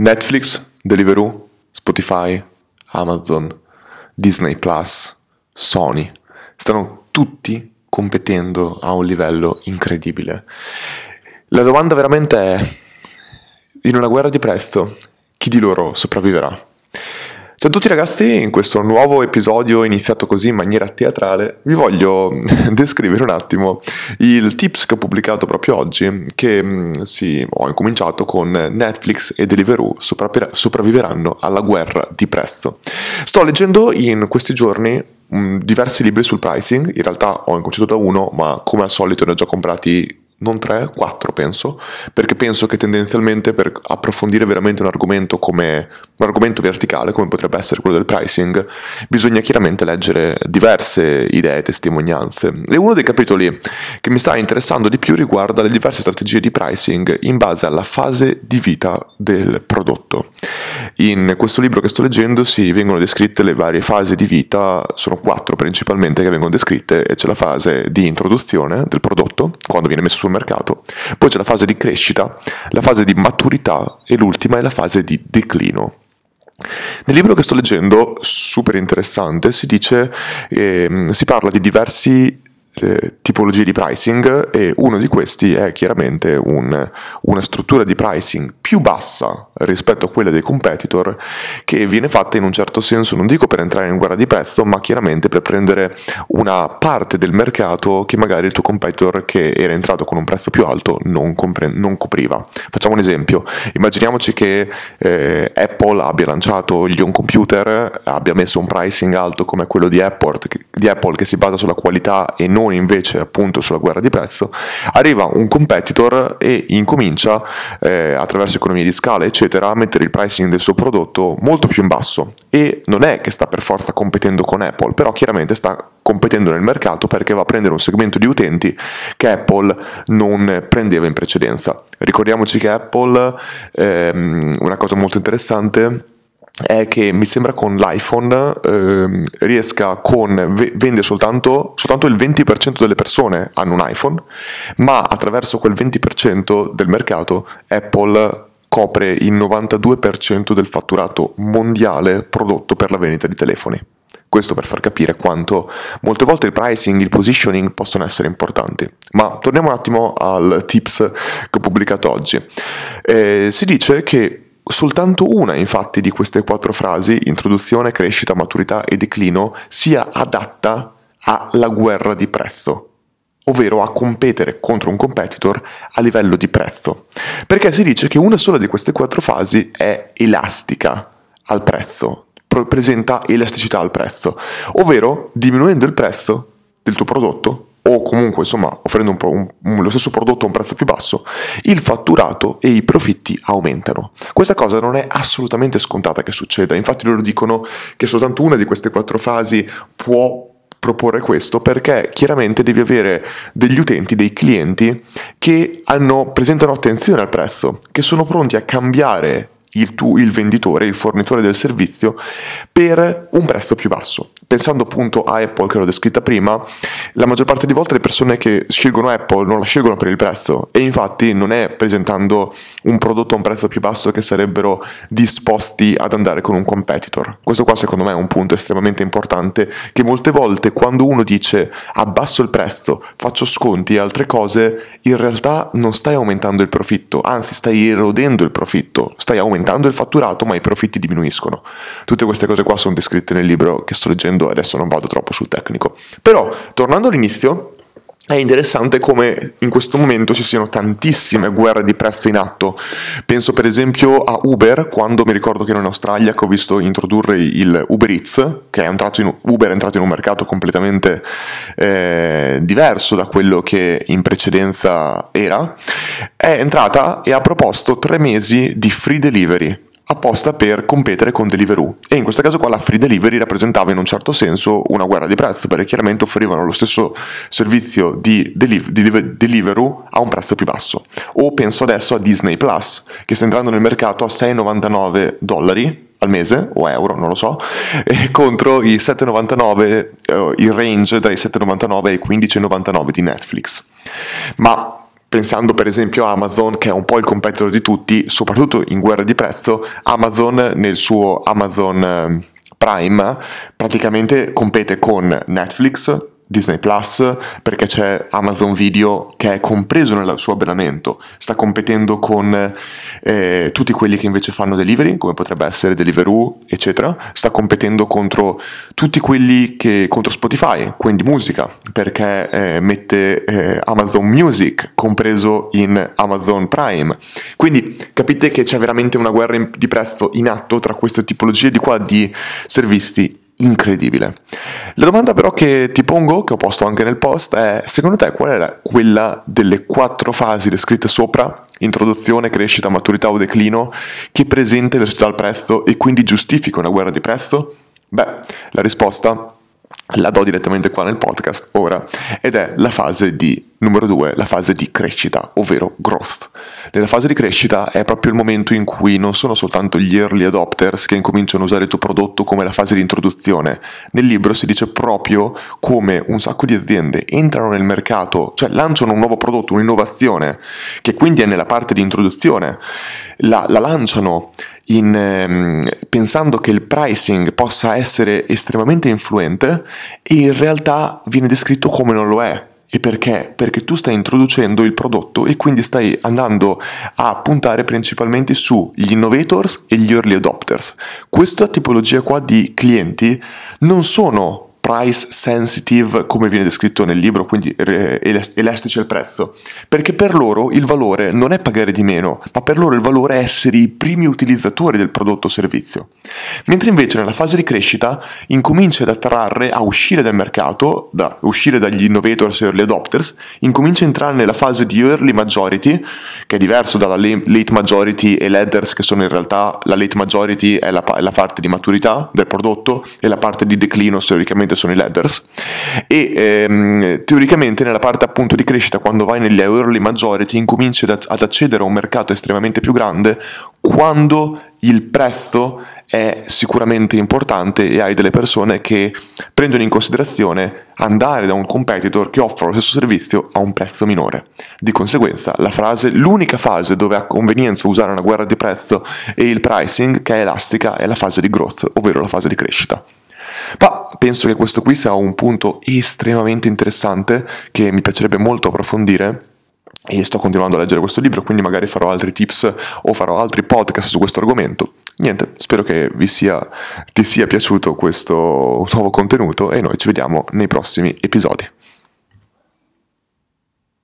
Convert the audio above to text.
Netflix, Deliveroo, Spotify, Amazon, Disney Plus, Sony, stanno tutti competendo a un livello incredibile. La domanda veramente è, in una guerra di prezzo, chi di loro sopravviverà? Ciao a tutti ragazzi, in questo nuovo episodio iniziato così in maniera teatrale vi voglio descrivere un attimo il tips che ho pubblicato proprio oggi che mm, sì, ho incominciato con Netflix e Deliveroo sopravviveranno alla guerra di prezzo. Sto leggendo in questi giorni mm, diversi libri sul pricing, in realtà ho incominciato da uno ma come al solito ne ho già comprati non 3, 4 penso, perché penso che tendenzialmente per approfondire veramente un argomento come un argomento verticale, come potrebbe essere quello del pricing, bisogna chiaramente leggere diverse idee, testimonianze. E uno dei capitoli che mi sta interessando di più riguarda le diverse strategie di pricing in base alla fase di vita del prodotto. In questo libro che sto leggendo si vengono descritte le varie fasi di vita, sono quattro principalmente che vengono descritte, e c'è la fase di introduzione del prodotto, quando viene messo sul mercato, poi c'è la fase di crescita, la fase di maturità e l'ultima è la fase di declino. Nel libro che sto leggendo, super interessante, si dice, eh, si parla di diversi eh, tipologie di pricing e uno di questi è chiaramente un, una struttura di pricing più bassa rispetto a quella dei competitor che viene fatta in un certo senso non dico per entrare in guerra di prezzo ma chiaramente per prendere una parte del mercato che magari il tuo competitor che era entrato con un prezzo più alto non, compre- non copriva. Facciamo un esempio. Immaginiamoci che eh, Apple abbia lanciato gli home computer abbia messo un pricing alto come quello di Apple, di Apple che si basa sulla qualità e non invece appunto sulla guerra di prezzo, arriva un competitor e incomincia eh, attraverso economie di scala eccetera a mettere il pricing del suo prodotto molto più in basso e non è che sta per forza competendo con Apple, però chiaramente sta competendo nel mercato perché va a prendere un segmento di utenti che Apple non prendeva in precedenza. Ricordiamoci che Apple, ehm, una cosa molto interessante, è che mi sembra con l'iPhone eh, riesca con vende soltanto, soltanto il 20% delle persone hanno un iPhone ma attraverso quel 20% del mercato Apple copre il 92% del fatturato mondiale prodotto per la vendita di telefoni questo per far capire quanto molte volte il pricing, il positioning possono essere importanti. Ma torniamo un attimo al tips che ho pubblicato oggi. Eh, si dice che Soltanto una, infatti, di queste quattro frasi, introduzione, crescita, maturità e declino, sia adatta alla guerra di prezzo, ovvero a competere contro un competitor a livello di prezzo. Perché si dice che una sola di queste quattro fasi è elastica al prezzo, presenta elasticità al prezzo, ovvero diminuendo il prezzo del tuo prodotto o comunque insomma offrendo un, un, lo stesso prodotto a un prezzo più basso, il fatturato e i profitti aumentano. Questa cosa non è assolutamente scontata che succeda, infatti loro dicono che soltanto una di queste quattro fasi può proporre questo perché chiaramente devi avere degli utenti, dei clienti che hanno, presentano attenzione al prezzo, che sono pronti a cambiare il, tu, il venditore, il fornitore del servizio per un prezzo più basso pensando appunto a Apple che l'ho descritta prima, la maggior parte di volte le persone che scelgono Apple non la scelgono per il prezzo e infatti non è presentando un prodotto a un prezzo più basso che sarebbero disposti ad andare con un competitor. Questo qua secondo me è un punto estremamente importante che molte volte quando uno dice abbasso il prezzo, faccio sconti e altre cose, in realtà non stai aumentando il profitto, anzi stai erodendo il profitto, stai aumentando il fatturato ma i profitti diminuiscono. Tutte queste cose qua sono descritte nel libro che sto leggendo adesso non vado troppo sul tecnico. Però, tornando all'inizio, è interessante come in questo momento ci siano tantissime guerre di prezzo in atto. Penso per esempio a Uber, quando mi ricordo che ero in Australia che ho visto introdurre il Uber Eats, che è entrato in, Uber è entrato in un mercato completamente eh, diverso da quello che in precedenza era, è entrata e ha proposto tre mesi di free delivery apposta per competere con Deliveroo e in questo caso qua la free delivery rappresentava in un certo senso una guerra di prezzo perché chiaramente offrivano lo stesso servizio di, deliv- Deliveroo a un prezzo più basso o penso adesso a Disney Plus che sta entrando nel mercato a 6,99 dollari al mese o euro, non lo so, contro i 7,99, eh, il range dai 7,99 ai 15,99 di Netflix. Ma pensando per esempio a Amazon che è un po' il competitor di tutti, soprattutto in guerra di prezzo, Amazon nel suo Amazon ehm, Prime praticamente compete con Netflix, Disney Plus perché c'è Amazon Video che è compreso nel suo abbonamento, sta competendo con eh, tutti quelli che invece fanno delivery, come potrebbe essere Deliveroo, eccetera, sta competendo contro tutti quelli che contro Spotify, quindi musica, perché eh, mette eh, Amazon Music compreso in Amazon Prime. Quindi capite che c'è veramente una guerra di prezzo in atto tra queste tipologie di qua di servizi incredibile. La domanda però che ti pongo, che ho posto anche nel post, è secondo te qual è la, quella delle quattro fasi descritte sopra, introduzione, crescita, maturità o declino, che presenta la società al prezzo e quindi giustifica una guerra di prezzo? Beh, la risposta la do direttamente qua nel podcast ora ed è la fase di numero due, la fase di crescita, ovvero growth. Nella fase di crescita è proprio il momento in cui non sono soltanto gli early adopters che incominciano a usare il tuo prodotto come la fase di introduzione. Nel libro si dice proprio come un sacco di aziende entrano nel mercato, cioè lanciano un nuovo prodotto, un'innovazione, che quindi è nella parte di introduzione, la, la lanciano in, ehm, pensando che il pricing possa essere estremamente influente e in realtà viene descritto come non lo è. E perché? Perché tu stai introducendo il prodotto e quindi stai andando a puntare principalmente sugli innovators e gli early adopters. Questa tipologia qua di clienti non sono price sensitive come viene descritto nel libro, quindi elastici al prezzo, perché per loro il valore non è pagare di meno, ma per loro il valore è essere i primi utilizzatori del prodotto o servizio. Mentre invece nella fase di crescita incomincia ad attrarre a uscire dal mercato, da uscire dagli innovators e early adopters, incomincia a entrare nella fase di early majority, che è diverso dalla late majority e ladders che sono in realtà la late majority è la, la parte di maturità del prodotto e la parte di declino teoricamente sono i ladders e ehm, teoricamente nella parte appunto di crescita quando vai negli early majority incominci ad accedere a un mercato estremamente più grande quando il prezzo è sicuramente importante e hai delle persone che prendono in considerazione andare da un competitor che offre lo stesso servizio a un prezzo minore. Di conseguenza, la frase, l'unica fase dove ha convenienza usare una guerra di prezzo e il pricing che è elastica è la fase di growth, ovvero la fase di crescita. Ma penso che questo qui sia un punto estremamente interessante che mi piacerebbe molto approfondire e sto continuando a leggere questo libro, quindi magari farò altri tips o farò altri podcast su questo argomento. Niente, spero che vi sia, ti sia piaciuto questo nuovo contenuto e noi ci vediamo nei prossimi episodi.